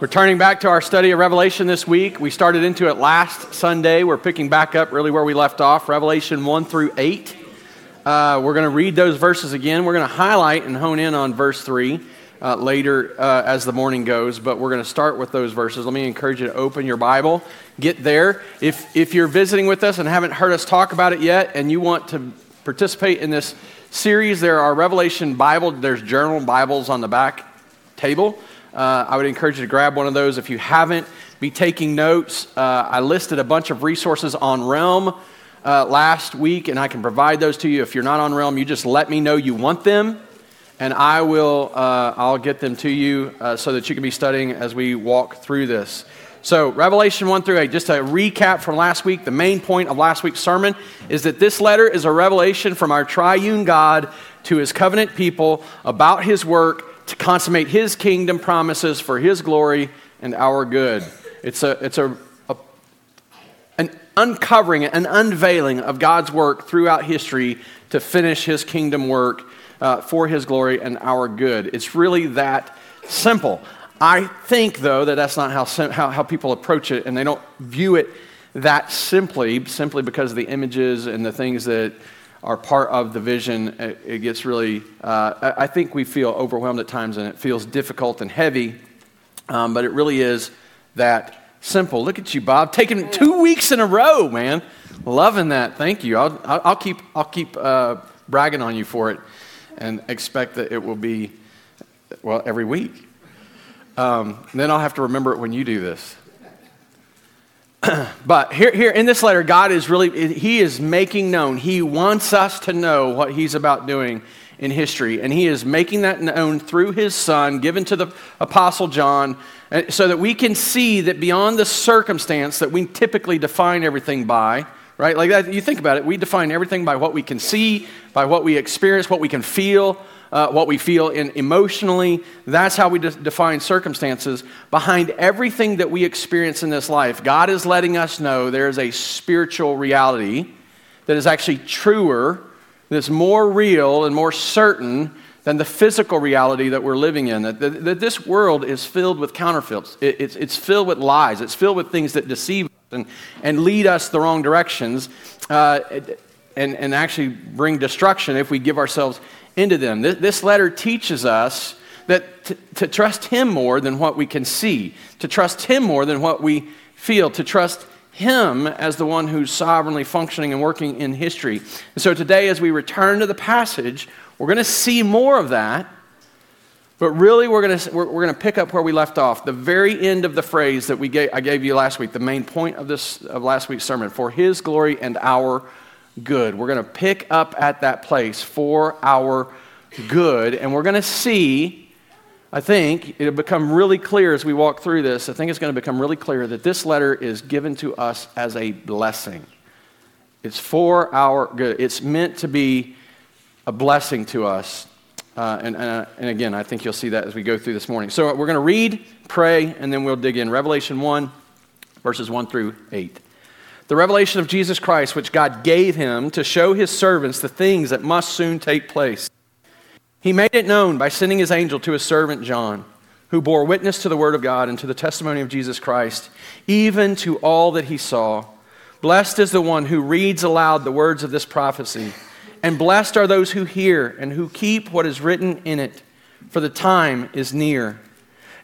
We're turning back to our study of Revelation this week. We started into it last Sunday. We're picking back up really where we left off, Revelation 1 through 8. Uh, we're going to read those verses again. We're going to highlight and hone in on verse 3 uh, later uh, as the morning goes, but we're going to start with those verses. Let me encourage you to open your Bible, get there. If, if you're visiting with us and haven't heard us talk about it yet, and you want to participate in this series, there are Revelation Bible, there's journal Bibles on the back table. Uh, I would encourage you to grab one of those if you haven't. Be taking notes. Uh, I listed a bunch of resources on Realm uh, last week, and I can provide those to you. If you're not on Realm, you just let me know you want them, and I will. Uh, I'll get them to you uh, so that you can be studying as we walk through this. So, Revelation 1 through 8, just a recap from last week. The main point of last week's sermon is that this letter is a revelation from our triune God to his covenant people about his work to consummate his kingdom promises for his glory and our good. It's a, it's a, a an uncovering, an unveiling of God's work throughout history to finish his kingdom work uh, for his glory and our good. It's really that simple. I think, though, that that's not how, how, how people approach it, and they don't view it that simply, simply because of the images and the things that are part of the vision, it, it gets really, uh, I think we feel overwhelmed at times and it feels difficult and heavy, um, but it really is that simple. Look at you, Bob, taking two weeks in a row, man. Loving that. Thank you. I'll, I'll keep, I'll keep uh, bragging on you for it and expect that it will be, well, every week. Um, then I'll have to remember it when you do this. but here, here in this letter, God is really, He is making known. He wants us to know what He's about doing in history. And He is making that known through His Son, given to the Apostle John, uh, so that we can see that beyond the circumstance that we typically define everything by, right? Like that, you think about it, we define everything by what we can see, by what we experience, what we can feel uh, what we feel in emotionally. That's how we de- define circumstances. Behind everything that we experience in this life, God is letting us know there is a spiritual reality that is actually truer, that's more real and more certain than the physical reality that we're living in. That, that, that this world is filled with counterfeits, it, it's, it's filled with lies, it's filled with things that deceive us and, and lead us the wrong directions. Uh, and, and actually bring destruction if we give ourselves into them. This letter teaches us that to, to, trust Him more than what we can see, to trust Him more than what we feel, to trust Him as the one who's sovereignly functioning and working in history. And so today, as we return to the passage, we're going to see more of that. But really, we're going to, we're, we're going to pick up where we left off. The very end of the phrase that we gave, I gave you last week, the main point of, this, of last week's sermon for His glory and our good. We're going to pick up at that place for our good, and we're going to see. I think it'll become really clear as we walk through this. I think it's going to become really clear that this letter is given to us as a blessing. It's for our good. It's meant to be a blessing to us. Uh, and, and, and, again, I think you'll see that as we go through this morning. So we're going to read, pray, and then we'll dig in. Revelation 1, verses 1 through 8 the revelation of Jesus Christ, which God gave him to show his servants the things that must soon take place. He made it known by sending his angel to his servant John, who bore witness to the word of God and to the testimony of Jesus Christ, even to all that he saw. Blessed is the one who reads aloud the words of this prophecy, and blessed are those who hear and who keep what is written in it, for the time is near.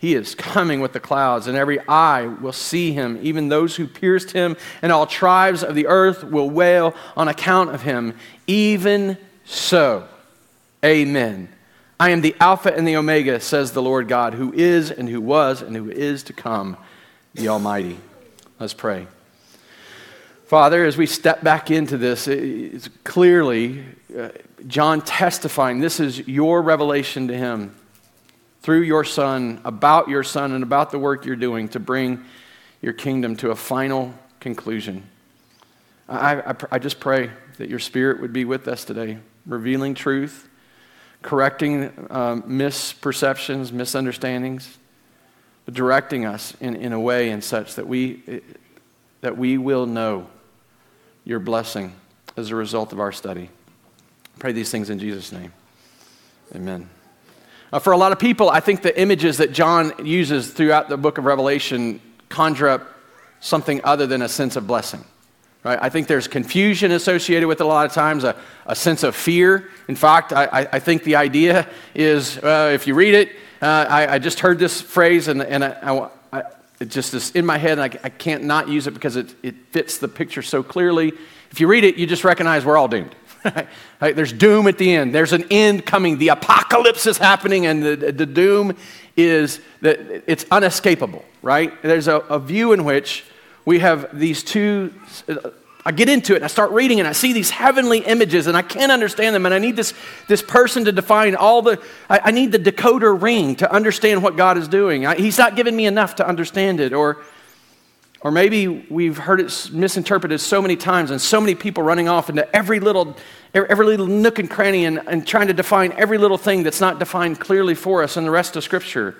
he is coming with the clouds, and every eye will see him, even those who pierced him, and all tribes of the earth will wail on account of him. Even so, amen. I am the Alpha and the Omega, says the Lord God, who is, and who was, and who is to come, the Almighty. Let's pray. Father, as we step back into this, it's clearly uh, John testifying this is your revelation to him through your Son, about your Son, and about the work you're doing to bring your kingdom to a final conclusion. I, I, I just pray that your spirit would be with us today, revealing truth, correcting um, misperceptions, misunderstandings, directing us in, in a way and such that we, that we will know your blessing as a result of our study. pray these things in Jesus' name. Amen. Uh, for a lot of people, I think the images that John uses throughout the book of Revelation conjure up something other than a sense of blessing. Right? I think there's confusion associated with it a lot of times, a, a sense of fear. In fact, I, I think the idea is uh, if you read it, uh, I, I, just heard this phrase and, and I, I, it just is in my head and I, can't not use it because it, it fits the picture so clearly. If you read it, you just recognize we're all doomed. Right? There's doom at the end. There's an end coming. The apocalypse is happening, and the, the doom is that it's unescapable, right? There's a, a view in which we have these two. Uh, I get into it and I start reading and I see these heavenly images and I can't understand them and I need this, this person to define all the, I, I need the decoder ring to understand what God is doing. I, he's not giving me enough to understand it. Or or maybe we've heard it misinterpreted so many times and so many people running off into every little, every little nook and cranny and, and trying to define every little thing that's not defined clearly for us in the rest of Scripture.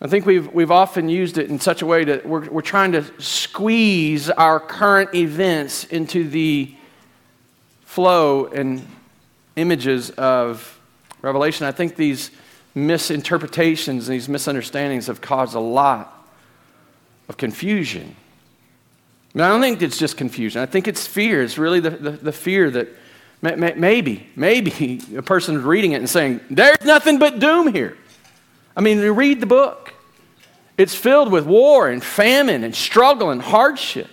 I think we've, we've often used it in such a way that we're, we're trying to squeeze our current events into the flow and images of Revelation. I think these misinterpretations and these misunderstandings have caused a lot of confusion. I, I don't think it's just confusion. I think it's fear. It's really the, the, the fear that may, may, maybe, maybe a person is reading it and saying, there's nothing but doom here. I mean, you read the book. It's filled with war and famine and struggle and hardship.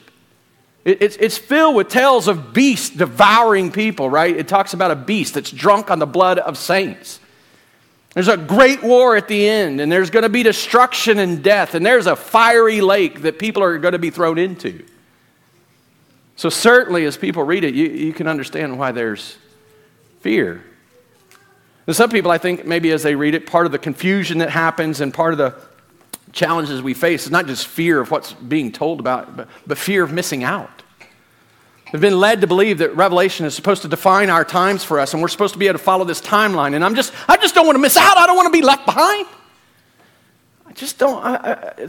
It, it's, it's filled with tales of beasts devouring people, right? It talks about a beast that's drunk on the blood of saints. There's a great war at the end, and there's going to be destruction and death, and there's a fiery lake that people are going to be thrown into. So, certainly, as people read it, you, you can understand why there's fear. And some people, I think, maybe as they read it, part of the confusion that happens and part of the challenges we face is not just fear of what's being told about, but, but fear of missing out. We've been led to believe that Revelation is supposed to define our times for us, and we're supposed to be able to follow this timeline. And I'm just, I just don't want to miss out. I don't want to be left behind. I just don't. I, I,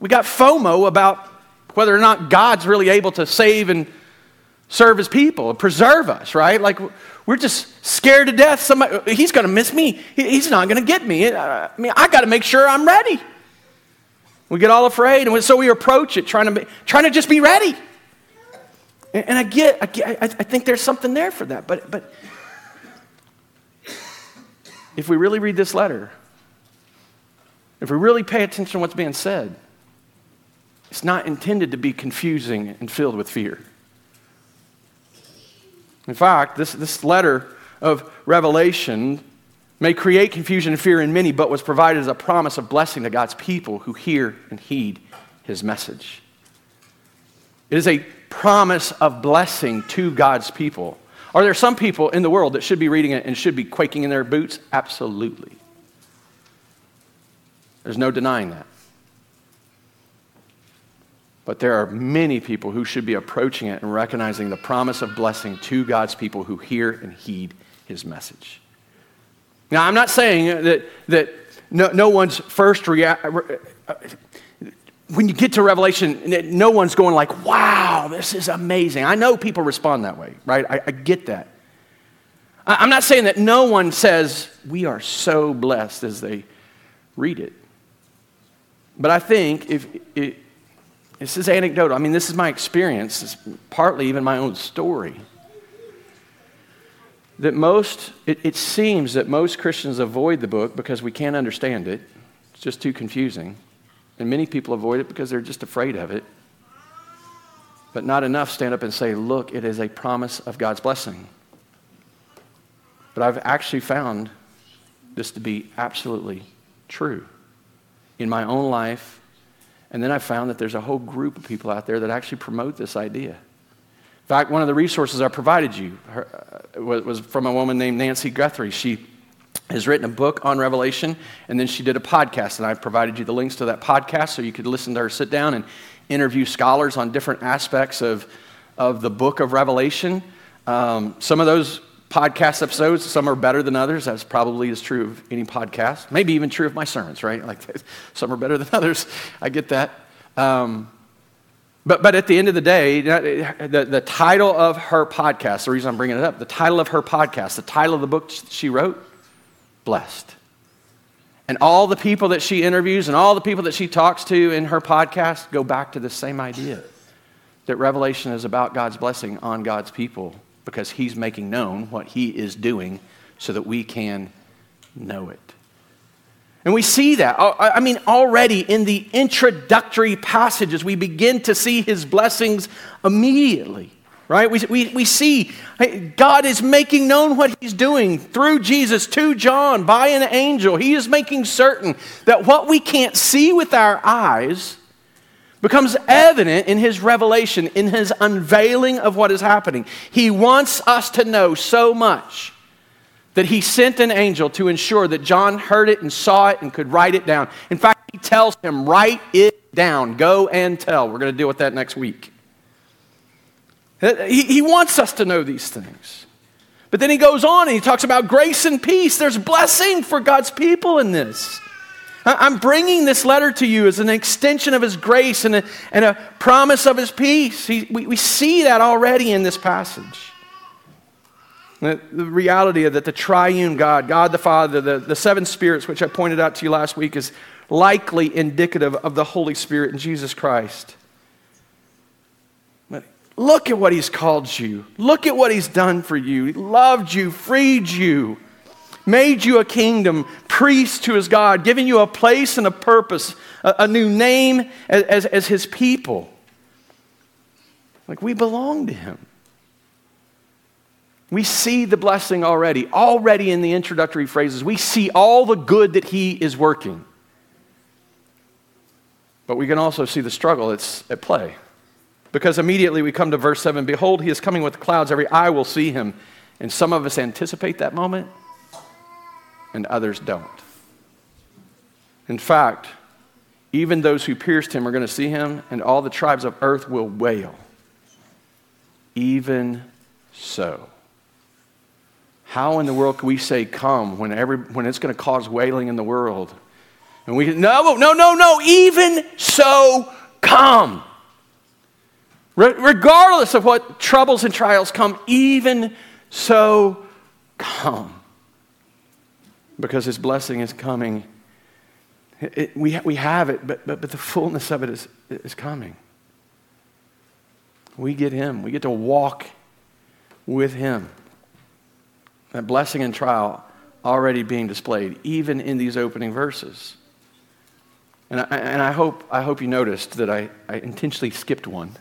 we got FOMO about whether or not God's really able to save and serve his people, and preserve us, right? Like we're just scared to death. Somebody, he's going to miss me. He's not going to get me. I mean, I got to make sure I'm ready. We get all afraid, and so we approach it trying to, trying to just be ready. And I get, I, get, I think there's something there for that. But, but if we really read this letter, if we really pay attention to what's being said, it's not intended to be confusing and filled with fear. In fact, this, this letter of Revelation may create confusion and fear in many, but was provided as a promise of blessing to God's people who hear and heed his message. It is a promise of blessing to God's people. Are there some people in the world that should be reading it and should be quaking in their boots? Absolutely. There's no denying that. But there are many people who should be approaching it and recognizing the promise of blessing to God's people who hear and heed his message. Now, I'm not saying that, that no, no one's first reaction when you get to Revelation, no one's going like, wow, this is amazing. I know people respond that way, right? I, I get that. I, I'm not saying that no one says, we are so blessed as they read it. But I think if it, this is anecdotal, I mean, this is my experience, it's partly even my own story. That most, it, it seems that most Christians avoid the book because we can't understand it. It's just too confusing. And many people avoid it because they're just afraid of it. But not enough stand up and say, look, it is a promise of God's blessing. But I've actually found this to be absolutely true in my own life. And then I found that there's a whole group of people out there that actually promote this idea. In fact, one of the resources I provided you uh, was from a woman named Nancy Guthrie. She has written a book on Revelation, and then she did a podcast, and I've provided you the links to that podcast so you could listen to her sit down and interview scholars on different aspects of, of the book of Revelation. Um, some of those podcast episodes, some are better than others. That's probably is true of any podcast. Maybe even true of my sermons, right? Like some are better than others. I get that. Um, but, but at the end of the day, the, the title of her podcast, the reason I'm bringing it up, the title of her podcast, the title of the book she wrote, Blessed. And all the people that she interviews and all the people that she talks to in her podcast go back to the same idea that Revelation is about God's blessing on God's people because He's making known what He is doing so that we can know it. And we see that. I mean, already in the introductory passages, we begin to see his blessings immediately, right? We, we, we see God is making known what he's doing through Jesus to John by an angel. He is making certain that what we can't see with our eyes becomes evident in his revelation, in his unveiling of what is happening. He wants us to know so much that he sent an angel to ensure that John heard it and saw it and could write it down. In fact, he tells him, Write it down. Go and tell. We're going to deal with that next week. Uh, he, he wants us to know these things. But then he goes on and he talks about grace and peace. There's blessing for God's people in this. I'm bringing this letter to you as an extension of his grace and a, and a promise of his peace. He, we, we see that already in this passage. The, the reality of that the triune God, God the Father, the, the seven spirits, which I pointed out to you last week, is likely indicative of the Holy Spirit in Jesus Christ. Look at what He's called you. Look at what He's done for you. He loved you, freed you, made you a kingdom, priest to His God, giving you a place and a purpose, a, a new name as, as, as His people. Like we belong to Him. We see the blessing already, already in the introductory phrases. We see all the good that He is working. But we can also see the struggle that's at play. Because immediately we come to verse 7 Behold, He is coming with clouds, every eye will see Him. And some of us anticipate that moment, and others don't. In fact, even those who pierced him are going to see him, and all the tribes of earth will wail. Even so. How in the world can we say come when, every, when it's going to cause wailing in the world? And we, no, no, no, no, even so, come. Re- regardless of what troubles and trials come, even so, come. Because his blessing is coming. It, it, we, we have it, but, but, but the fullness of it is, is coming. We get him, we get to walk with him that blessing and trial already being displayed, even in these opening verses. And I, and I, hope, I hope you noticed that I, I intentionally skipped one.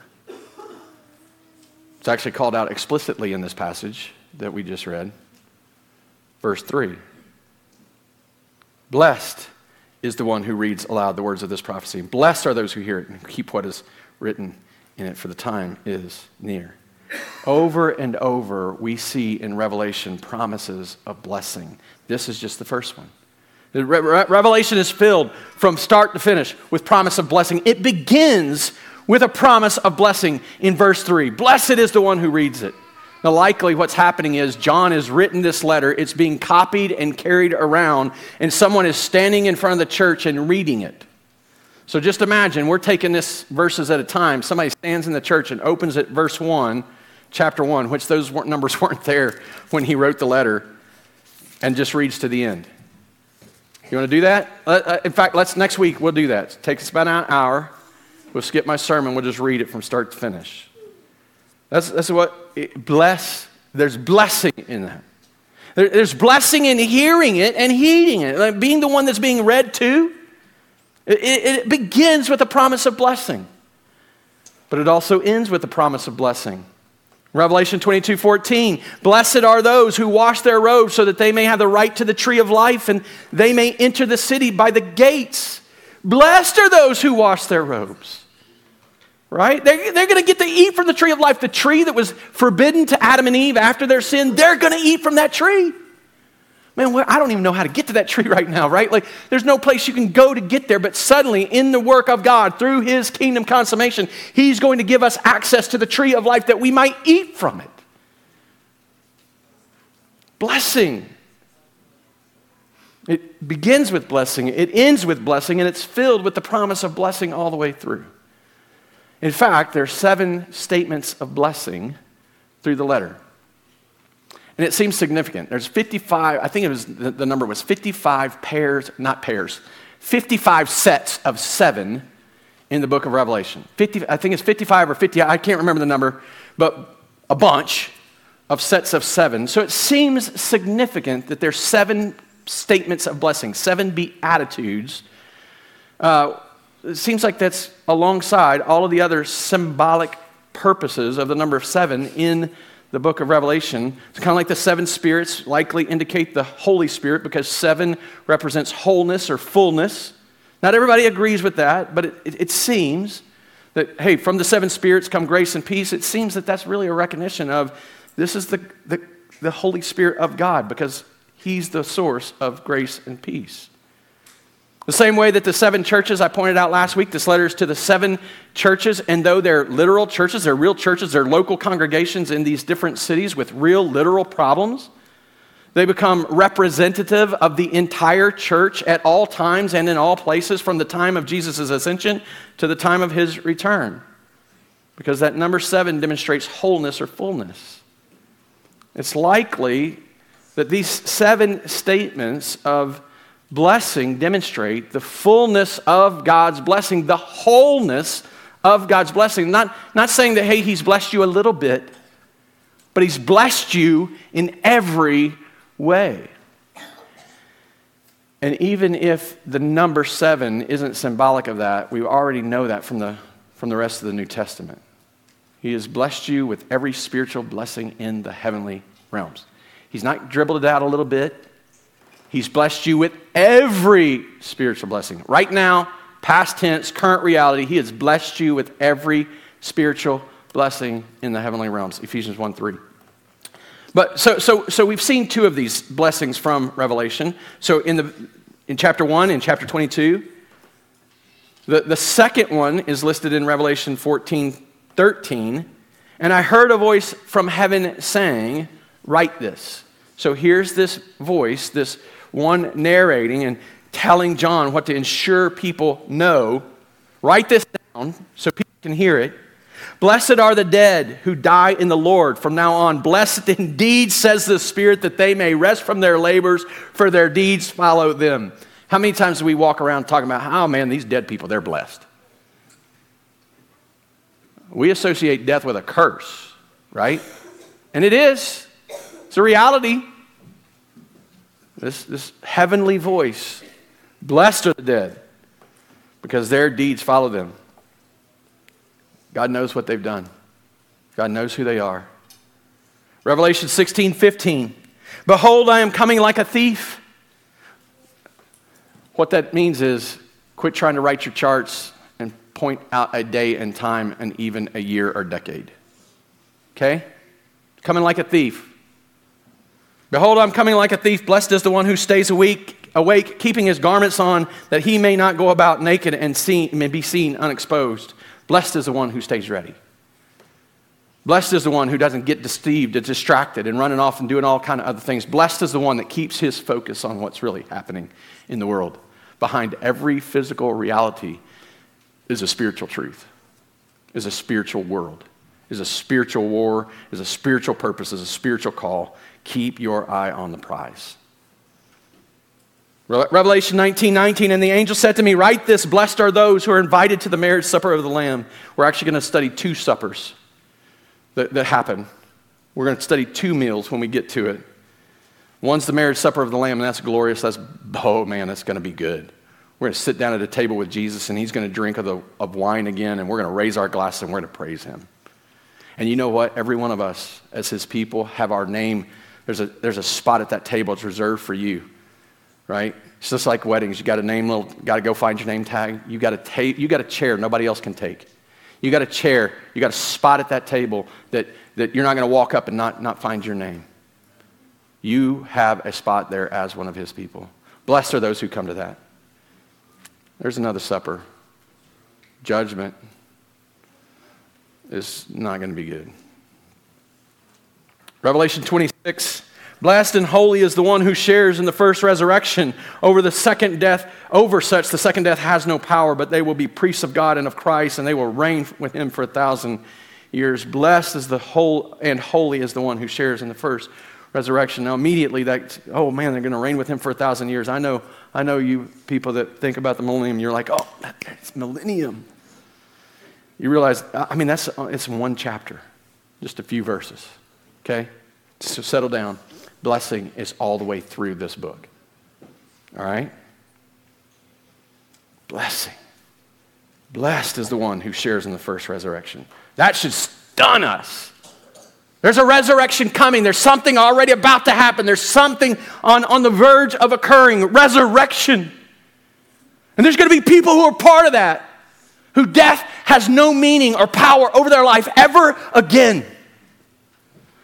It's actually called out explicitly in this passage that we just read. Verse 3 Blessed is the one who reads aloud the words of this prophecy. Blessed are those who hear it and keep what is written in it, for the time is near. Over and over, we see in Revelation promises of blessing. This is just the first one. The Re- Revelation is filled from start to finish with promise of blessing. It begins with a promise of blessing in verse 3. Blessed is the one who reads it. Now, likely what's happening is John has written this letter, it's being copied and carried around, and someone is standing in front of the church and reading it. So just imagine we're taking this verses at a time. Somebody stands in the church and opens it, verse 1, chapter 1, which those numbers weren't there when he wrote the letter, and just reads to the end. You want to do that? Uh, in fact, let's next week we'll do that. It takes us about an hour. We'll skip my sermon. We'll just read it from start to finish. That's, that's what it, bless. There's blessing in that. There, there's blessing in hearing it and heeding it, like being the one that's being read to. It, it, begins with a promise of blessing, but it also ends with a promise of blessing. Revelation 22 14. Blessed are those who wash their robes so that they may have the right to the tree of life and they may enter the city by the gates. Blessed are those who wash their robes. Right? They're, they're going to get to eat from the tree of life, the tree that was forbidden to Adam and Eve after their sin. They're going to eat from that tree. Man, I don't even know how to get to that tree right now, right? Like, there's no place you can go to get there, but suddenly, in the work of God, through His kingdom consummation, He's going to give us access to the tree of life that we might eat from it. Blessing. It begins with blessing, it ends with blessing, and it's filled with the promise of blessing all the way through. In fact, there are seven statements of blessing through the letter. And it seems significant. There's 55, I think it was the, number was 55 pairs, not pairs, 55 sets of seven in the book of Revelation. 50, I think it's 55 or 50, I can't remember the number, but a bunch of sets of seven. So it seems significant that there's seven statements of blessing, seven beatitudes. Uh, it seems like that's alongside all of the other symbolic purposes of the number seven in the book of Revelation. It's kind of like the seven spirits likely indicate the Holy Spirit because seven represents wholeness or fullness. Not everybody agrees with that, but it, it, it, seems that, hey, from the seven spirits come grace and peace. It seems that that's really a recognition of this is the, the, the Holy Spirit of God because He's the source of grace and peace. The same way that the seven churches I pointed out last week, this letter is to the seven churches, and though they're literal churches, they're real churches, they're local congregations in these different cities with real literal problems, they become representative of the entire church at all times and in all places from the time of Jesus' ascension to the time of his return. Because that number seven demonstrates wholeness or fullness. It's likely that these seven statements of blessing demonstrate the fullness of God's blessing, the wholeness of God's blessing. Not, not saying that, hey, He's blessed you a little bit, but He's blessed you in every way. And even if the number seven isn't symbolic of that, we already know that from the, from the rest of the New Testament. He has blessed you with every spiritual blessing in the heavenly realms. He's not dribbled it out a little bit. He's blessed you with every spiritual blessing. Right now, past tense, current reality, He has blessed you with every spiritual blessing in the heavenly realms. Ephesians 1 3. But so, so, so we've seen two of these blessings from Revelation. So in, the, in chapter 1 and chapter 22, the, the second one is listed in Revelation 14 13. And I heard a voice from heaven saying, Write this. So here's this voice, this one narrating and telling John what to ensure people know. Write this down so people can hear it. Blessed are the dead who die in the Lord from now on. Blessed indeed, says the Spirit, that they may rest from their labors, for their deeds follow them. How many times do we walk around talking about, oh man, these dead people, they're blessed? We associate death with a curse, right? And it is. It's a reality. This, this heavenly voice. Blessed are the dead because their deeds follow them. God knows what they've done, God knows who they are. Revelation 16 15. Behold, I am coming like a thief. What that means is quit trying to write your charts and point out a day and time and even a year or decade. Okay? Coming like a thief. Behold, I'm coming like a thief. Blessed is the one who stays awake, awake, keeping his garments on, that he may not go about naked and, seen, and be seen unexposed. Blessed is the one who stays ready. Blessed is the one who doesn't get deceived or distracted and running off and doing all kind of other things. Blessed is the one that keeps his focus on what's really happening in the world. Behind every physical reality is a spiritual truth, is a spiritual world, is a spiritual war, is a spiritual purpose, is a spiritual call. Keep your eye on the prize. Revelation 19 19, and the angel said to me, Write this, blessed are those who are invited to the marriage supper of the Lamb. We're actually going to study two suppers that, that happen. We're going to study two meals when we get to it. One's the marriage supper of the Lamb, and that's glorious. That's, oh man, that's going to be good. We're going to sit down at a table with Jesus, and he's going to drink of, the, of wine again, and we're going to raise our glasses and we're going to praise him. And you know what? Every one of us, as his people, have our name there's a, there's a spot at that table. It's reserved for you, right? It's just like weddings. You got a name, little, got to go find your name tag. You got a ta- you got a chair nobody else can take. You got a chair. You got a spot at that table that, that you're not going to walk up and not, not find your name. you have a spot there as one of his people. Blessed are those who come to that. There's another supper. Judgment is not going to be good. Revelation 26 Blessed and holy is the one who shares in the first resurrection. Over the second death, over such the second death has no power, but they will be priests of God and of Christ, and they will reign with him for a thousand years. Blessed is the whole and holy is the one who shares in the first resurrection. Now, immediately, that oh man, they're going to reign with him for a thousand years. I know, I know you people that think about the millennium. You're like, oh, that's millennium. You realize, I mean, that's it's one chapter, just a few verses. Okay, so settle down blessing is all the way through this book. All right? Blessing. Blessed is the one who shares in the first resurrection. That should stun us. There's a resurrection coming. There's something already about to happen. There's something on, on the verge of occurring. Resurrection. And there's going to be people who are part of that, who death has no meaning or power over their life ever again.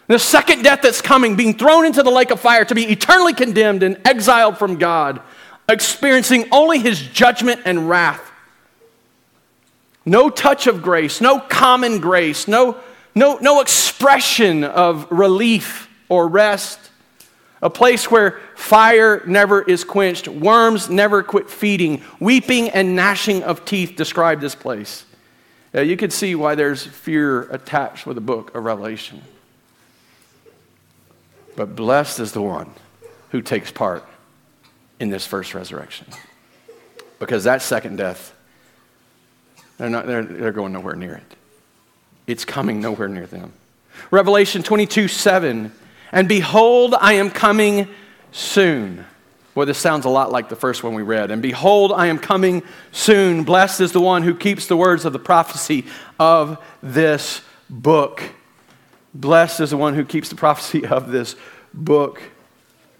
The second death that's coming, being thrown into the lake of fire to be eternally condemned and exiled from God, experiencing only his judgment and wrath. No touch of grace, no common grace, no, no, no expression of relief or rest. A place where fire never is quenched, worms never quit feeding, weeping and gnashing of teeth describe this place. Yeah, you can see why there's fear attached with the book of Revelation. But blessed is the one who takes part in this first resurrection. Because that second death, they're, not, they're, they're going nowhere near it. It's coming nowhere near them. Revelation 22 7. And behold, I am coming soon. Boy, this sounds a lot like the first one we read. And behold, I am coming soon. Blessed is the one who keeps the words of the prophecy of this book. Blessed is the one who keeps the prophecy of this book.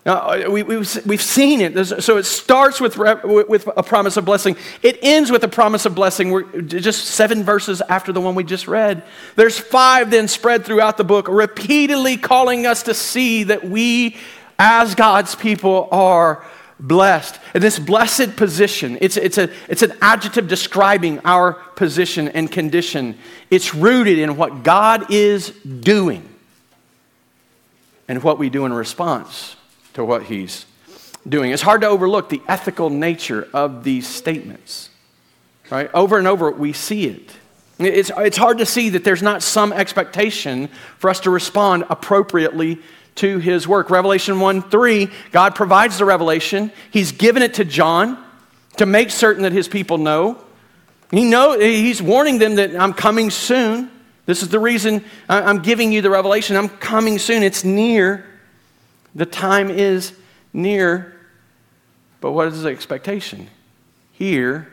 Now, uh, we, have we've seen it. So it starts with, with a promise of blessing. It ends with a promise of blessing. We're just seven verses after the one we just read. There's five then spread throughout the book, repeatedly calling us to see that we, as God's people, are blessed. And this blessed position, it's, it's, a, it's an adjective describing our position and condition. It's rooted in what God is doing and what we do in response to what He's doing. It's hard to overlook the ethical nature of these statements, right? Over and over, we see it. It's, it's hard to see that there's not some expectation for us to respond appropriately to his work. Revelation 1 3, God provides the revelation. He's given it to John to make certain that his people know. He know he's warning them that I'm coming soon. This is the reason I'm giving you the revelation. I'm coming soon. It's near. The time is near. But what is the expectation? Hear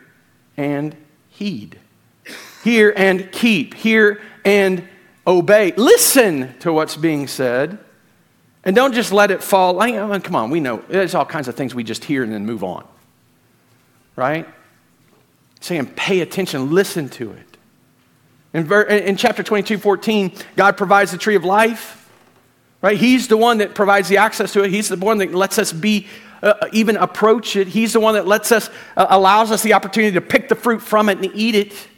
and heed. Hear and keep. Hear and obey. Listen to what's being said. And don't just let it fall. Mean, come on, we know there's all kinds of things we just hear and then move on. Right? Saying, pay attention, listen to it. In, in chapter 22, 14, God provides the tree of life. Right? He's the one that provides the access to it. He's the one that lets us be uh, even approach it. He's the one that lets us, uh, allows us the opportunity to pick the fruit from it and eat it.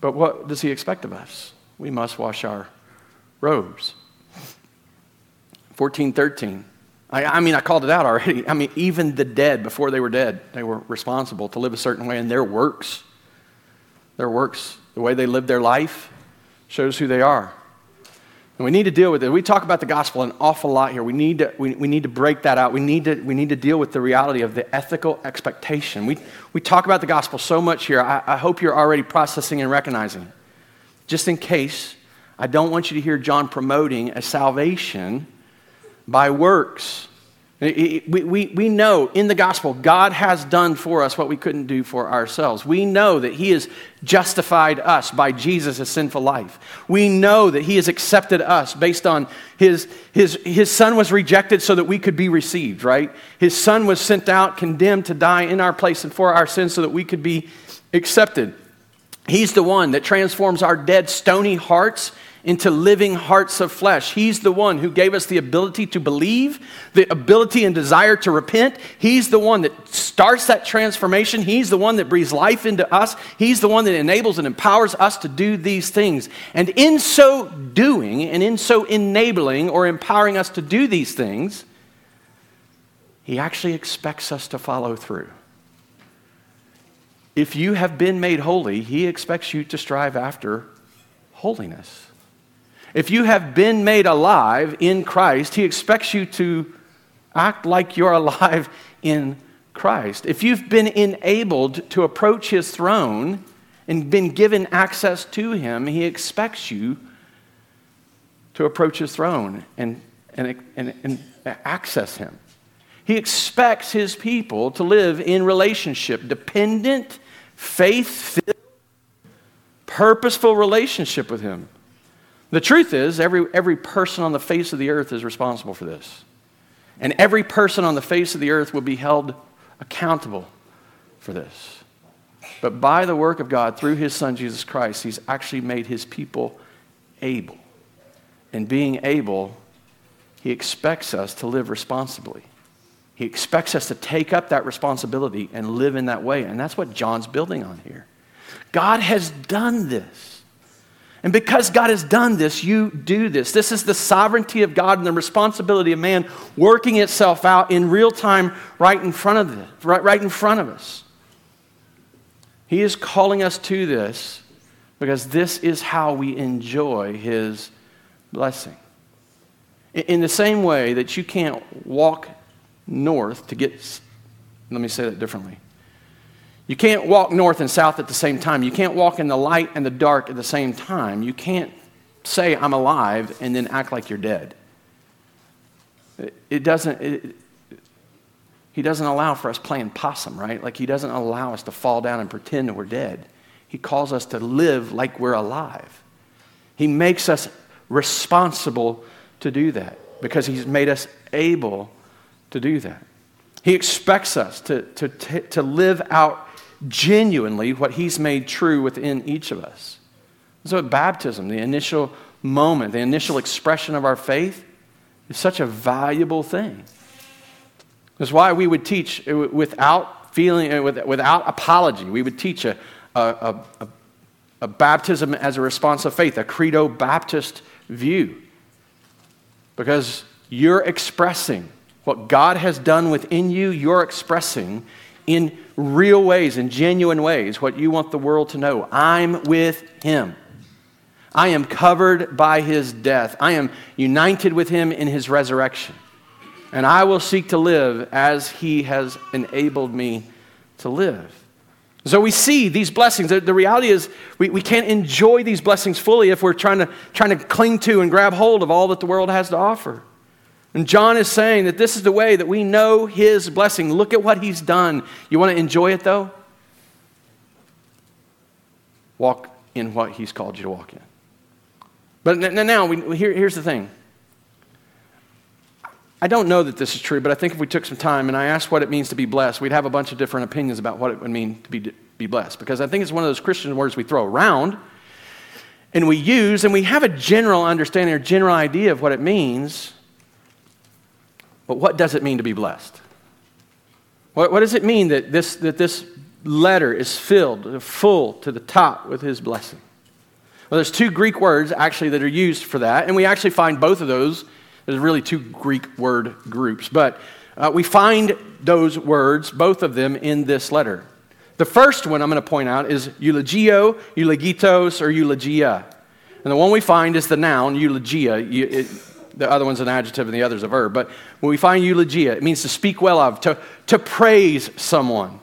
But what does he expect of us? We must wash our robes. 14, 13. I, I, mean, I called it out already. I mean, even the dead, before they were dead, they were responsible to live a certain way, and their works, their works, the way they live their life, shows who they are. And we need to deal with it. We talk about the gospel an awful lot here. We need to, we, we need to break that out. We need, to, we need to deal with the reality of the ethical expectation. We, we talk about the gospel so much here. I, I hope you're already processing and recognizing. Just in case, I don't want you to hear John promoting a salvation by works. We, we, we know in the gospel, God has done for us what we couldn't do for ourselves. We know that He has justified us by Jesus' sinful life. We know that He has accepted us based on His, his, his Son was rejected so that we could be received, right? His Son was sent out, condemned to die in our place and for our sins so that we could be accepted. He's the one that transforms our dead, stony hearts into living hearts of flesh. He's the one who gave us the ability to believe, the ability and desire to repent. He's the one that starts that transformation. He's the one that breathes life into us. He's the one that enables and empowers us to do these things. And in so doing, and in so enabling or empowering us to do these things, He actually expects us to follow through. If you have been made holy, he expects you to strive after holiness. If you have been made alive in Christ, he expects you to act like you're alive in Christ. If you've been enabled to approach his throne and been given access to him, he expects you to approach his throne and, and, and, and access him. He expects his people to live in relationship, dependent faith filled, purposeful relationship with Him. The truth is, every, every person on the face of the earth is responsible for this. And every person on the face of the earth will be held accountable for this. But by the work of God, through His Son Jesus Christ, He's actually made His people able. And being able, He expects us to live responsibly. He expects us to take up that responsibility and live in that way. And that's what John's building on here. God has done this. And because God has done this, you do this. This is the sovereignty of God and the responsibility of man working itself out in real time right in front of, this, right, right in front of us. He is calling us to this because this is how we enjoy his blessing. In the same way that you can't walk north to get, let me say that differently. You can't walk north and south at the same time. You can't walk in the light and the dark at the same time. You can't say, I'm alive, and then act like you're dead. It, doesn't, it, he doesn't allow for us playing possum, right? Like he doesn't allow us to fall down and pretend we're dead. He calls us to live like we're alive. He makes us responsible to do that because he's made us able to do that. He expects us to, to, to live out genuinely what He's made true within each of us. So, baptism, the initial moment, the initial expression of our faith, is such a valuable thing. That's why we would teach without feeling, uh, without apology. We would teach a, a, a, a baptism as a response of faith, a credo Baptist view. Because you're expressing what God has done within you, you're expressing in real ways, in genuine ways, what you want the world to know. I'm with Him. I am covered by His death. I am united with Him in His resurrection. And I will seek to live as He has enabled me to live. So we see these blessings. The, reality is, we, we can't enjoy these blessings fully if we're trying to, trying to cling to and grab hold of all that the world has to offer. And John is saying that this is the way that we know his blessing. Look at what he's done. You want to enjoy it though? Walk in what he's called you to walk in. But now, we, here, here's the thing. I don't know that this is true, but I think if we took some time and I asked what it means to be blessed, we'd have a bunch of different opinions about what it would mean to be, be blessed. Because I think it's one of those Christian words we throw around and we use, and we have a general understanding or general idea of what it means. But what does it mean to be blessed? What, what does it mean that this, that this letter is filled, full to the top with his blessing? Well, there's two Greek words actually that are used for that, and we actually find both of those. There's really two Greek word groups, but uh, we find those words, both of them, in this letter. The first one I'm going to point out is eulogio, eulogitos, or eulogia. And the one we find is the noun, eulogia. It, the other one's an adjective and the other's a verb. But when we find eulogia, it means to speak well of, to, to praise someone.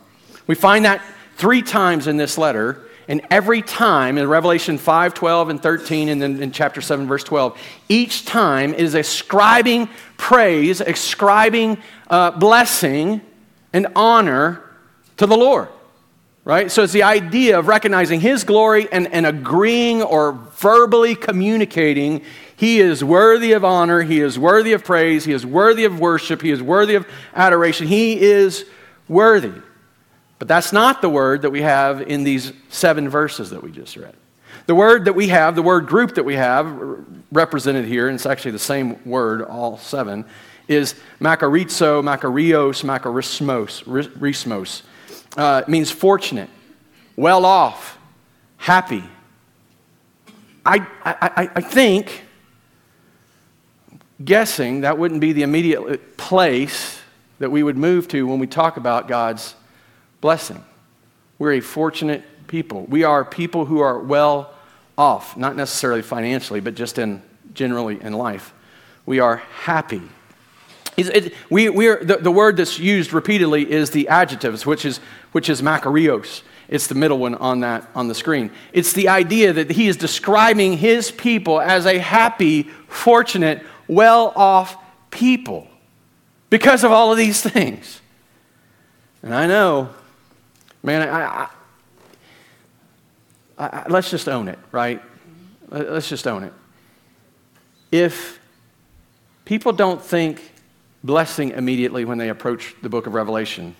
We find that three times in this letter. And every time in Revelation 5, 12, and 13, and then in chapter 7, verse 12, each time is ascribing praise, ascribing uh, blessing and honor to the Lord. Right? So it's the idea of recognizing His glory and, and agreeing or verbally communicating he is worthy of honor. He is worthy of praise. He is worthy of worship. He is worthy of adoration. He is worthy. But that's not the word that we have in these seven verses that we just read. The word that we have, the word group that we have represented here, and it's actually the same word, all seven, is makarizo, makarios, makarismos. Rismos. Uh, it means fortunate, well off, happy. I, I, I think, guessing, that wouldn't be the immediate place that we would move to when we talk about God's blessing. We're a fortunate people. We are people who are well off, not necessarily financially, but just in generally in life. We are happy. It, we, we are, the, the, word that's used repeatedly is the adjectives, which is, which is makarios. It's the middle one on that on the screen. It's the idea that he is describing his people as a happy, fortunate, well-off people because of all of these things. And I know, man, I, I, I, let's just own it, right? Let's just own it. If people don't think blessing immediately when they approach the book of Revelation,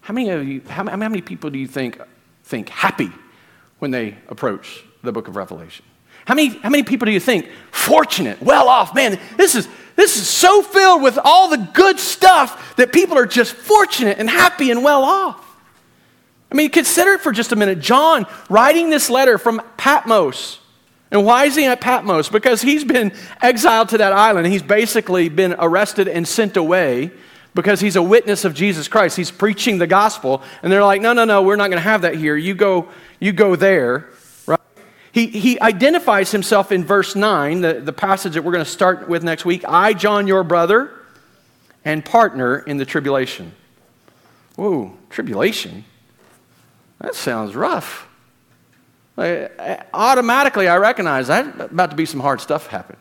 how many of you, how, how many people do you think think happy when they approach the book of Revelation? How many, how many people do you think fortunate, well off? Man, this is, this is so filled with all the good stuff that people are just fortunate and happy and well off. I mean, consider it for just a minute. John writing this letter from Patmos. And why is he at Patmos? Because he's been exiled to that island. He's basically been arrested and sent away because he's a witness of Jesus Christ. He's preaching the gospel. And they're like, no, no, no, we're not going to have that here. You go, you go there. He, he identifies himself in verse 9, the, the passage that we're going to start with next week. I, John, your brother and partner in the tribulation. Whoa, tribulation? That sounds rough. automatically, I recognize that about to be some hard stuff happen.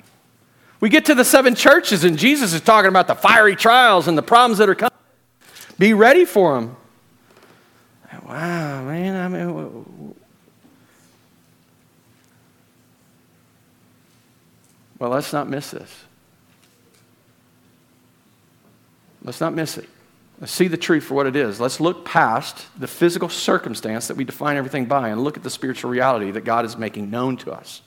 We get to the seven churches, and Jesus is talking about the fiery trials and the problems that are coming. Be ready for them. Wow, man. I mean, well, let's not miss this. Let's not miss it. Let's see the truth for what it is. Let's look past the physical circumstance that we define everything by and look at the spiritual reality that God is making known to us.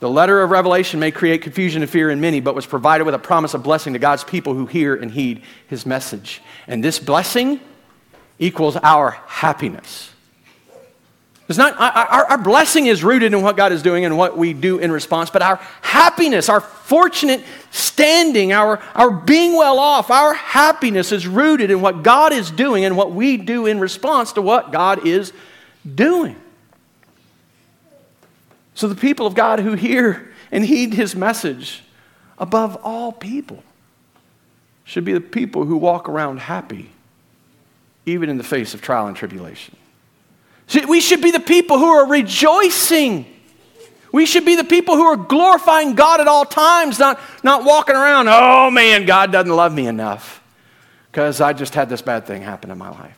The letter of Revelation may create confusion and fear in many, but was provided with a promise of blessing to God's people who hear and heed his message. And this blessing equals our happiness. It's not, our, our blessing is rooted in what God is doing and what we do in response, but our happiness, our fortunate standing, our, our being well off, our happiness is rooted in what God is doing and what we do in response to what God is doing. So the people of God who hear and heed his message above all people should be the people who walk around happy, even in the face of trial and tribulation. We should be the people who are rejoicing. We should be the people who are glorifying God at all times, not, not walking around, oh man, God doesn't love me enough because I just had this bad thing happen in my life.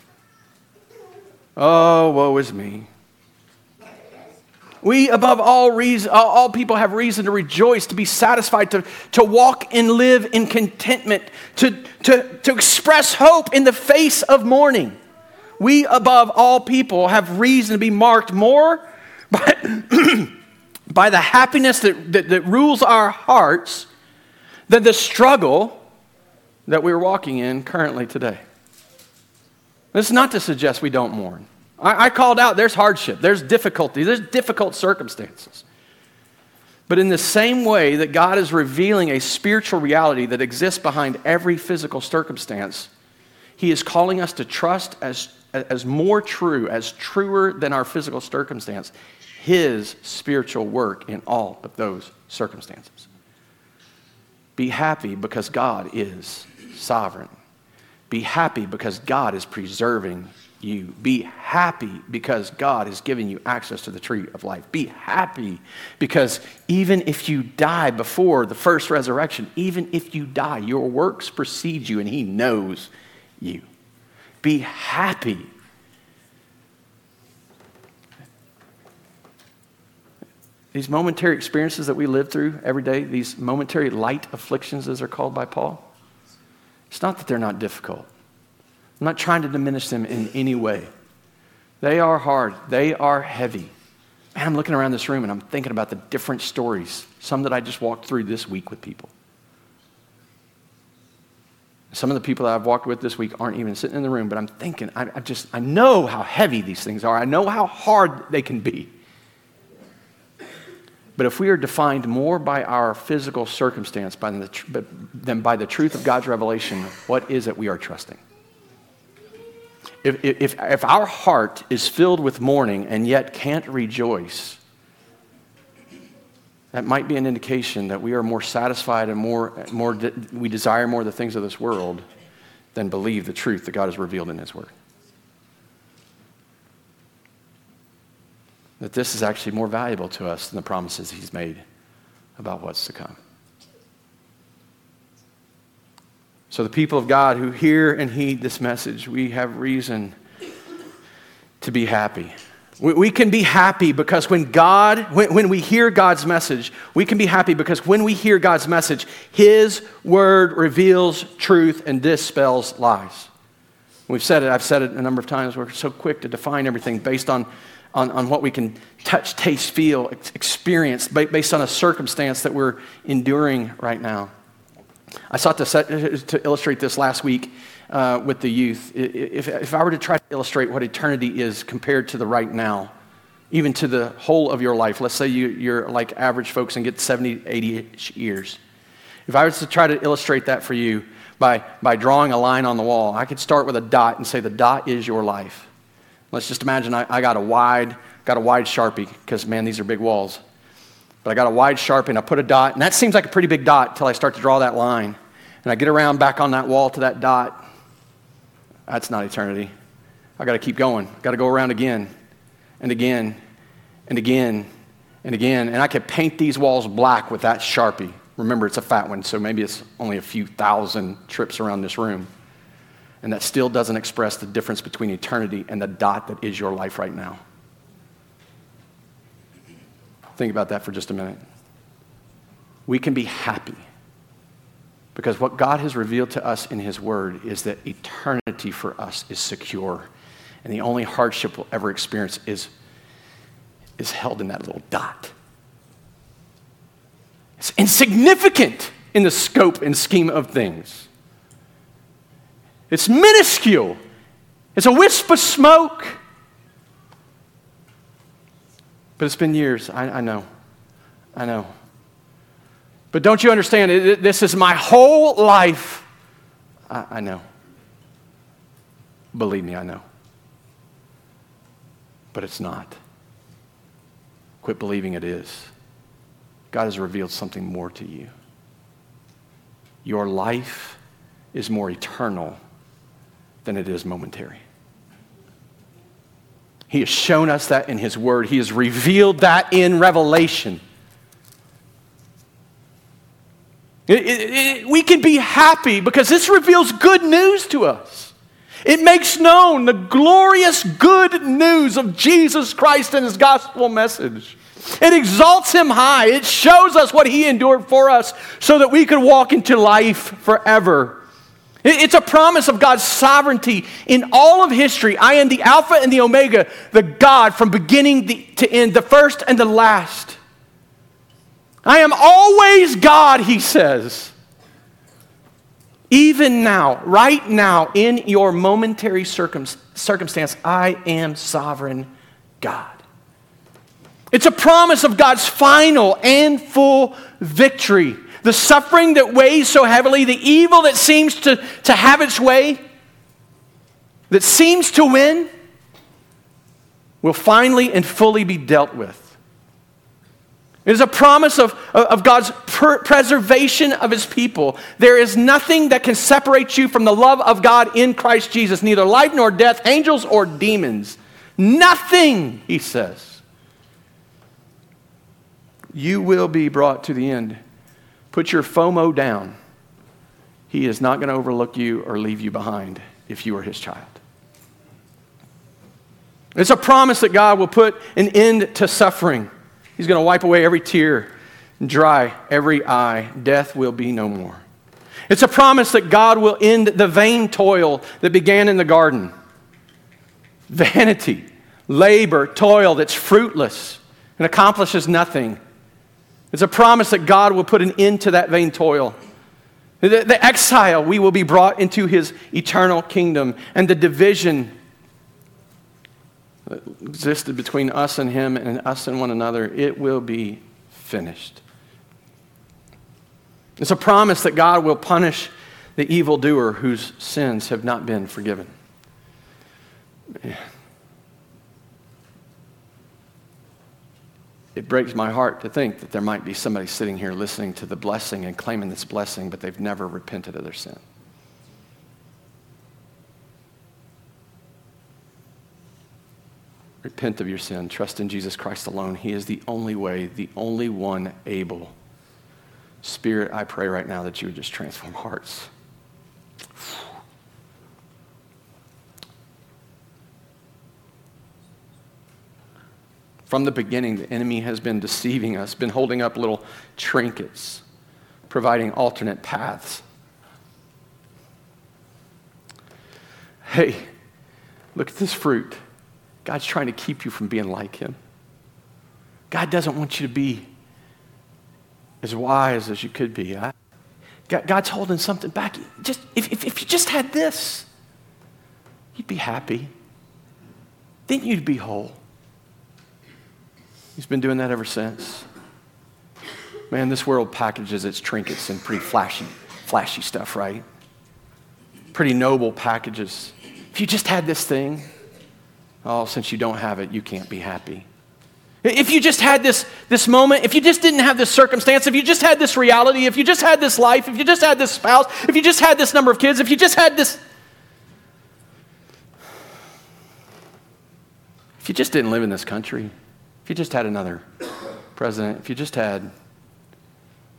Oh, woe is me. We, above all reason, all people have reason to rejoice, to be satisfied, to, to walk and live in contentment, to, to, to express hope in the face of mourning we, above all people, have reason to be marked more by, by the happiness that, that, that rules our hearts than the struggle that we're walking in currently today. This is not to suggest we don't mourn. I, I, called out there's hardship, there's difficulty, there's difficult circumstances. But in the same way that God is revealing a spiritual reality that exists behind every physical circumstance, He is calling us to trust as as more true, as truer than our physical circumstance, his spiritual work in all of those circumstances. Be happy because God is sovereign. Be happy because God is preserving you. Be happy because God is giving you access to the tree of life. Be happy because even if you die before the first resurrection, even if you die, your works precede you and He knows you. Be happy. These momentary experiences that we live through every day, these momentary light afflictions, as they're called by Paul, it's not that they're not difficult. I'm not trying to diminish them in any way. They are hard, they are heavy. Man, I'm looking around this room and I'm thinking about the different stories, some that I just walked through this week with people. Some of the people that I've walked with this week aren't even sitting in the room, but I'm thinking, I, I just, I know how heavy these things are. I know how hard they can be. But if we are defined more by our physical circumstance by the, than by the truth of God's revelation, what is it we are trusting? If, if, if our heart is filled with mourning and yet can't rejoice, that might be an indication that we are more satisfied and more, more we desire more the things of this world than believe the truth that God has revealed in His Word. That this is actually more valuable to us than the promises He's made about what's to come. So, the people of God who hear and heed this message, we have reason to be happy. We, we can be happy because when God, when, when we hear God's message, we can be happy because when we hear God's message, His word reveals truth and dispels lies. We've said it, I've said it a number of times. We're so quick to define everything based on, on, on what we can touch, taste, feel, experience, based on a circumstance that we're enduring right now. I sought to, set, to illustrate this last week uh, with the youth. If, if I were to try to illustrate what eternity is compared to the right now, even to the whole of your life, let's say you, you're like average folks and get 70, 80 years. If I was to try to illustrate that for you by, by drawing a line on the wall, I could start with a dot and say the dot is your life. Let's just imagine I, I got a wide, got a wide Sharpie, because man, these are big walls. But I got a wide Sharpie and I put a dot, and that seems like a pretty big dot until I start to draw that line. And I get around back on that wall to that dot, that's not eternity. I got to keep going. Got to go around again and again and again and again. And I could paint these walls black with that Sharpie. Remember, it's a fat one, so maybe it's only a few thousand trips around this room. And that still doesn't express the difference between eternity and the dot that is your life right now. Think about that for just a minute. We can be happy because what God has revealed to us in His Word is that eternity for us is secure. And the only hardship we'll ever experience is, is held in that little dot. It's insignificant in the scope and scheme of things. It's minuscule. It's a wisp of smoke. But it's been years. I, I know. I know. But don't you understand? This is my whole life. I, I know. Believe me, I know. But it's not. Quit believing it is. God has revealed something more to you. Your life is more eternal than it is momentary. He has shown us that in His Word, He has revealed that in Revelation. It, it, it, we can be happy because this reveals good news to us. It makes known the glorious good news of Jesus Christ and his gospel message. It exalts him high. It shows us what he endured for us so that we could walk into life forever. It's a promise of God's sovereignty in all of history. I am the Alpha and the Omega, the God from beginning to end, the first and the last. I am always God, he says. Even now, right now, in your momentary circum- circumstance, I am sovereign God. It's a promise of God's final and full victory. The suffering that weighs so heavily, the evil that seems to, to have its way, that seems to win, will finally and fully be dealt with. It is a promise of, of God's per- preservation of his people. There is nothing that can separate you from the love of God in Christ Jesus, neither life nor death, angels or demons. Nothing, he says. You will be brought to the end. Put your FOMO down. He is not going to overlook you or leave you behind if you are his child. It's a promise that God will put an end to suffering. He's going to wipe away every tear and dry every eye. Death will be no more. It's a promise that God will end the vain toil that began in the garden. Vanity, labor, toil that's fruitless and accomplishes nothing. It's a promise that God will put an end to that vain toil. The, the exile, we will be brought into his eternal kingdom, and the division existed between us and him and us and one another, it will be finished. It's a promise that God will punish the evildoer whose sins have not been forgiven. It breaks my heart to think that there might be somebody sitting here listening to the blessing and claiming this blessing, but they've never repented of their sin. Repent of your sin. Trust in Jesus Christ alone. He is the only way, the only one able. Spirit, I pray right now that you would just transform hearts. From the beginning, the enemy has been deceiving us, been holding up little trinkets, providing alternate paths. Hey, look at this fruit. God's trying to keep you from being like him. God doesn't want you to be as wise as you could be. I, God's holding something back. Just, if, if, if you just had this, you'd be happy. Then you'd be whole. He's been doing that ever since. Man, this world packages its trinkets in pretty flashy, flashy stuff, right? Pretty noble packages. If you just had this thing, Oh, since you don't have it, you can't be happy. If you just had this, this moment, if you just didn't have this circumstance, if you just had this reality, if you just had this life, if you just had this spouse, if you just had this number of kids, if you just had this. If you just didn't live in this country, if you just had another president, if you just had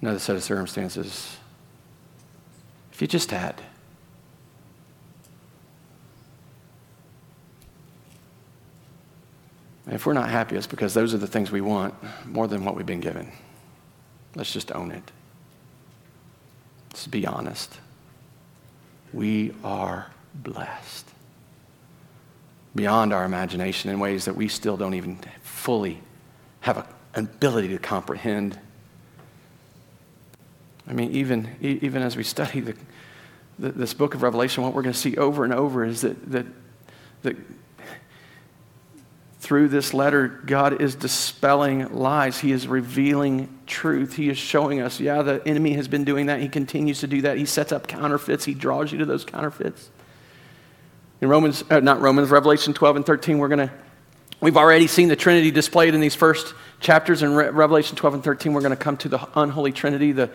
another set of circumstances, if you just had. If we're not happy, it's because those are the things we want more than what we've been given. Let's just own it. Let's be honest. We are blessed beyond our imagination in ways that we still don't even fully have an ability to comprehend. I mean, even, even as we study the, the, this book of Revelation, what we're going to see over and over is that, that, that through this letter, God is dispelling lies. He is revealing truth. He is showing us, yeah, the enemy has been doing that. He continues to do that. He sets up counterfeits. He draws you to those counterfeits. In Romans, uh, not Romans, Revelation 12 and 13, we're going to, we've already seen the Trinity displayed in these first chapters. In Re- Revelation 12 and 13, we're going to come to the unholy Trinity, the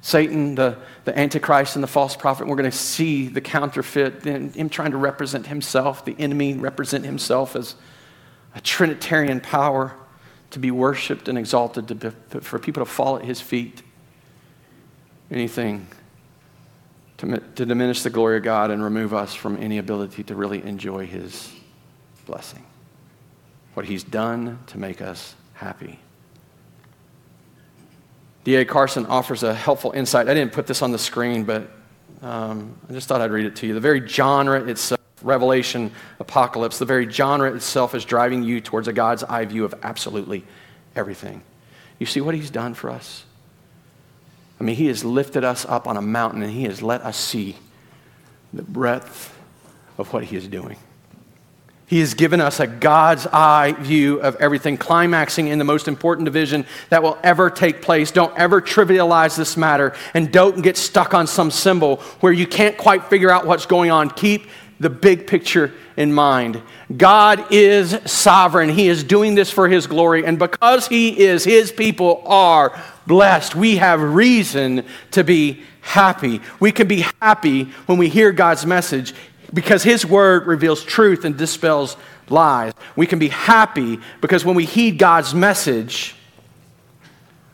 Satan, the, the Antichrist, and the false prophet. We're going to see the counterfeit, and him trying to represent himself, the enemy represent himself as a Trinitarian power to be worshiped and exalted, be, for people to fall at his feet. Anything to, to diminish the glory of God and remove us from any ability to really enjoy his blessing. What he's done to make us happy. D.A. Carson offers a helpful insight. I didn't put this on the screen, but um, I just thought I'd read it to you. The very genre itself Revelation, Apocalypse, the very genre itself is driving you towards a God's eye view of absolutely everything. You see what He's done for us? I mean, He has lifted us up on a mountain and He has let us see the breadth of what He is doing. He has given us a God's eye view of everything, climaxing in the most important division that will ever take place. Don't ever trivialize this matter and don't get stuck on some symbol where you can't quite figure out what's going on. Keep the big picture in mind. God is sovereign. He is doing this for His glory. And because He is, His people are blessed. We have reason to be happy. We can be happy when we hear God's message because His word reveals truth and dispels lies. We can be happy because when we heed God's message,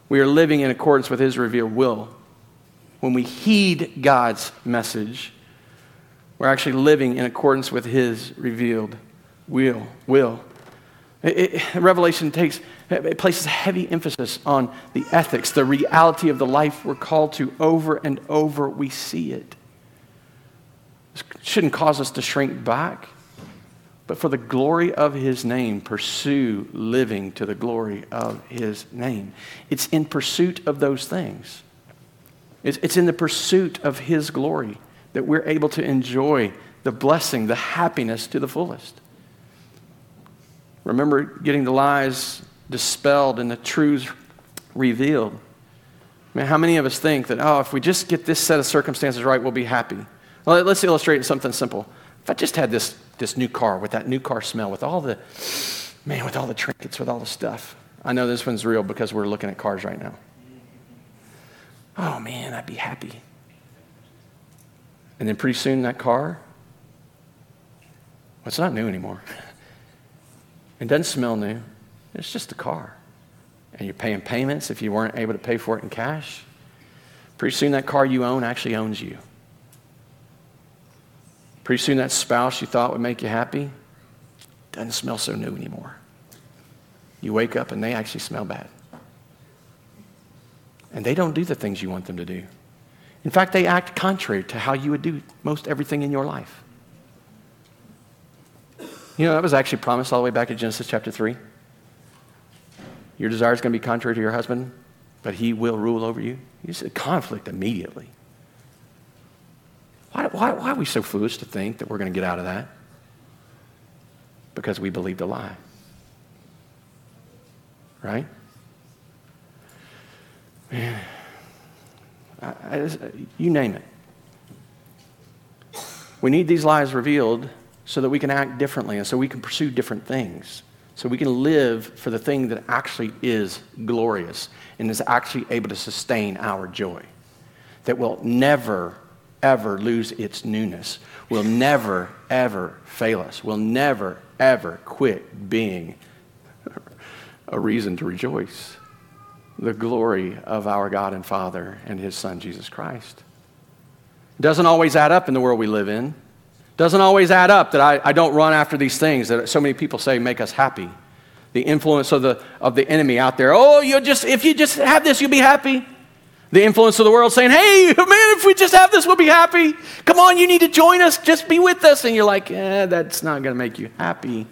we are living in accordance with His revealed will. When we heed God's message, we're actually living in accordance with his revealed will. will. It, it, Revelation takes, it places heavy emphasis on the ethics, the reality of the life we're called to over and over. We see it. This shouldn't cause us to shrink back, but for the glory of His name, pursue living to the glory of His name. It's in pursuit of those things, it's, it's in the pursuit of His glory that we're able to enjoy the blessing, the happiness to the fullest. Remember getting the lies dispelled and the truths revealed. I mean, how many of us think that, oh, if we just get this set of circumstances right, we'll be happy? Well, let's illustrate something simple. If I just had this, this new car with that new car smell, with all the, man, with all the trinkets, with all the stuff. I know this one's real because we're looking at cars right now. Oh, man, I'd be happy. And then pretty soon that car, well, it's not new anymore. It doesn't smell new. It's just a car. And you're paying payments if you weren't able to pay for it in cash. Pretty soon that car you own actually owns you. Pretty soon that spouse you thought would make you happy doesn't smell so new anymore. You wake up and they actually smell bad. And they don't do the things you want them to do. In fact, they act contrary to how you would do most everything in your life. You know, that was actually promised all the way back in Genesis chapter 3. Your desire is going to be contrary to your husband, but he will rule over you. You see conflict immediately. Why, why, why are we so foolish to think that we're going to get out of that? Because we believed a lie. Right? Man, you name it. We need these lies revealed so that we can act differently and so we can pursue different things. So we can live for the thing that actually is glorious and is actually able to sustain our joy. That will never, ever lose its newness, will never, ever fail us, will never, ever quit being a reason to rejoice. The glory of our God and Father and His Son, Jesus Christ. It doesn't always add up in the world we live in. Doesn't always add up that I, I don't run after these things that so many people say make us happy. The influence of the, of the enemy out there. Oh, you just, if you just have this, you'll be happy. The influence of the world saying, hey, man, if we just have this, we'll be happy. Come on, you need to join us. Just be with us. And you're like, eh, that's not going to make you happy.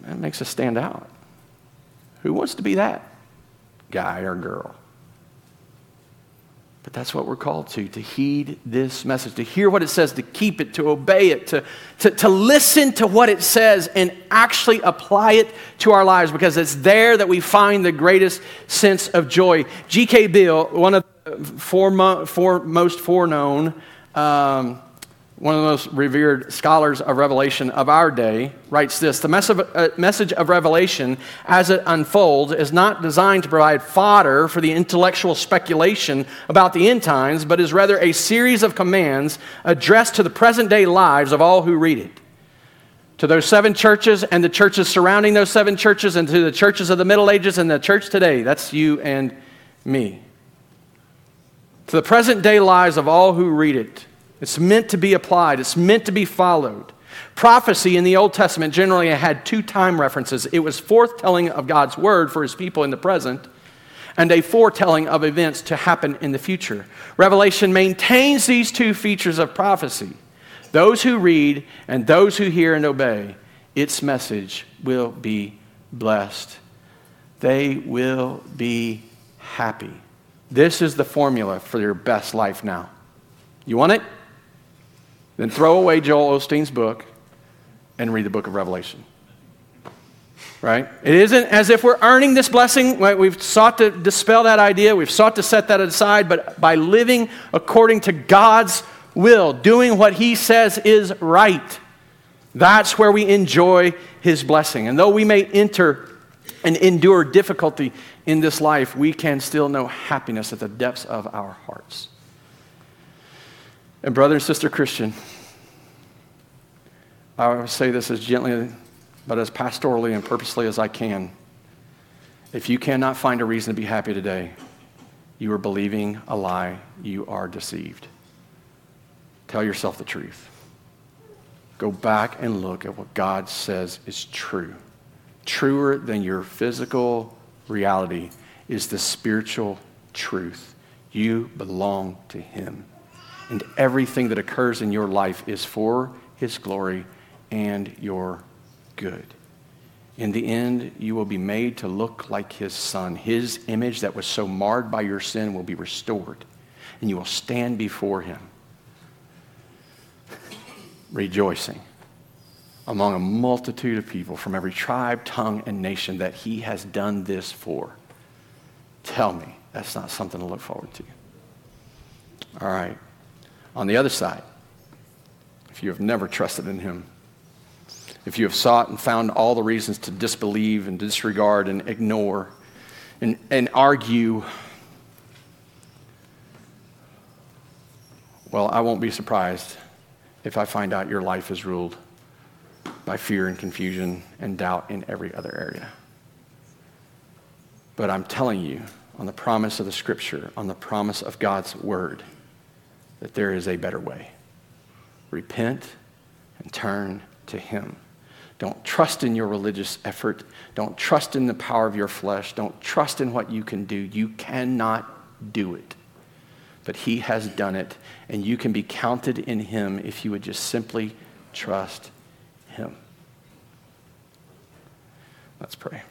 That makes us stand out. Who wants to be that guy or girl? But that's what we're called to, to heed this message, to hear what it says, to keep it, to obey it, to, to, to listen to what it says and actually apply it to our lives because it's there that we find the greatest sense of joy. G.K. Beale, one of the foremost foreknown um, one of the most revered scholars of Revelation of our day, writes this The uh, message of Revelation, as it unfolds, is not designed to provide fodder for the intellectual speculation about the end times, but is rather a series of commands addressed to the present day lives of all who read it. To those seven churches and the churches surrounding those seven churches, and to the churches of the Middle Ages and the church today. That's you and me. To the present day lives of all who read it. It's meant to be applied, it's meant to be followed. Prophecy in the Old Testament generally had two time references it was foretelling of God's word for his people in the present, and a foretelling of events to happen in the future. Revelation maintains these two features of prophecy. Those who read and those who hear and obey its message will be blessed. They will be happy. This is the formula for your best life now. You want it? Then throw away Joel Osteen's book and read the book of Revelation. Right? It isn't as if we're earning this blessing. Right? We've sought to dispel that idea, we've sought to set that aside, but by living according to God's will, doing what He says is right, that's where we enjoy His blessing. And though we may enter and endure difficulty in this life, we can still know happiness at the depths of our hearts. And, brother and sister Christian, I say this as gently but as pastorally and purposely as I can. If you cannot find a reason to be happy today, you are believing a lie. You are deceived. Tell yourself the truth. go back and look at what God says is true. Truer than your physical reality is the spiritual truth. You belong to Him. And everything that occurs in your life is for His glory and your good. In the end, you will be made to look like His Son. His image that was so marred by your sin will be restored, and you will stand before Him rejoicing among a multitude of people from every tribe, tongue, and nation that he has done this for. Tell me that's not something to look forward to. All right. On the other side, if you have never trusted in him, if you have sought and found all the reasons to disbelieve and disregard and ignore and, and argue, well, I won't be surprised if I find out your life is ruled by fear and confusion and doubt in every other area. But I'm telling you, on the promise of the scripture, on the promise of God's word, that there is a better way. Repent and turn to Him. Don't trust in your religious effort. Don't trust in the power of your flesh. Don't trust in what you can do. You cannot do it but He has done it, and you can be counted in Him if you would just simply trust Him. Let's pray.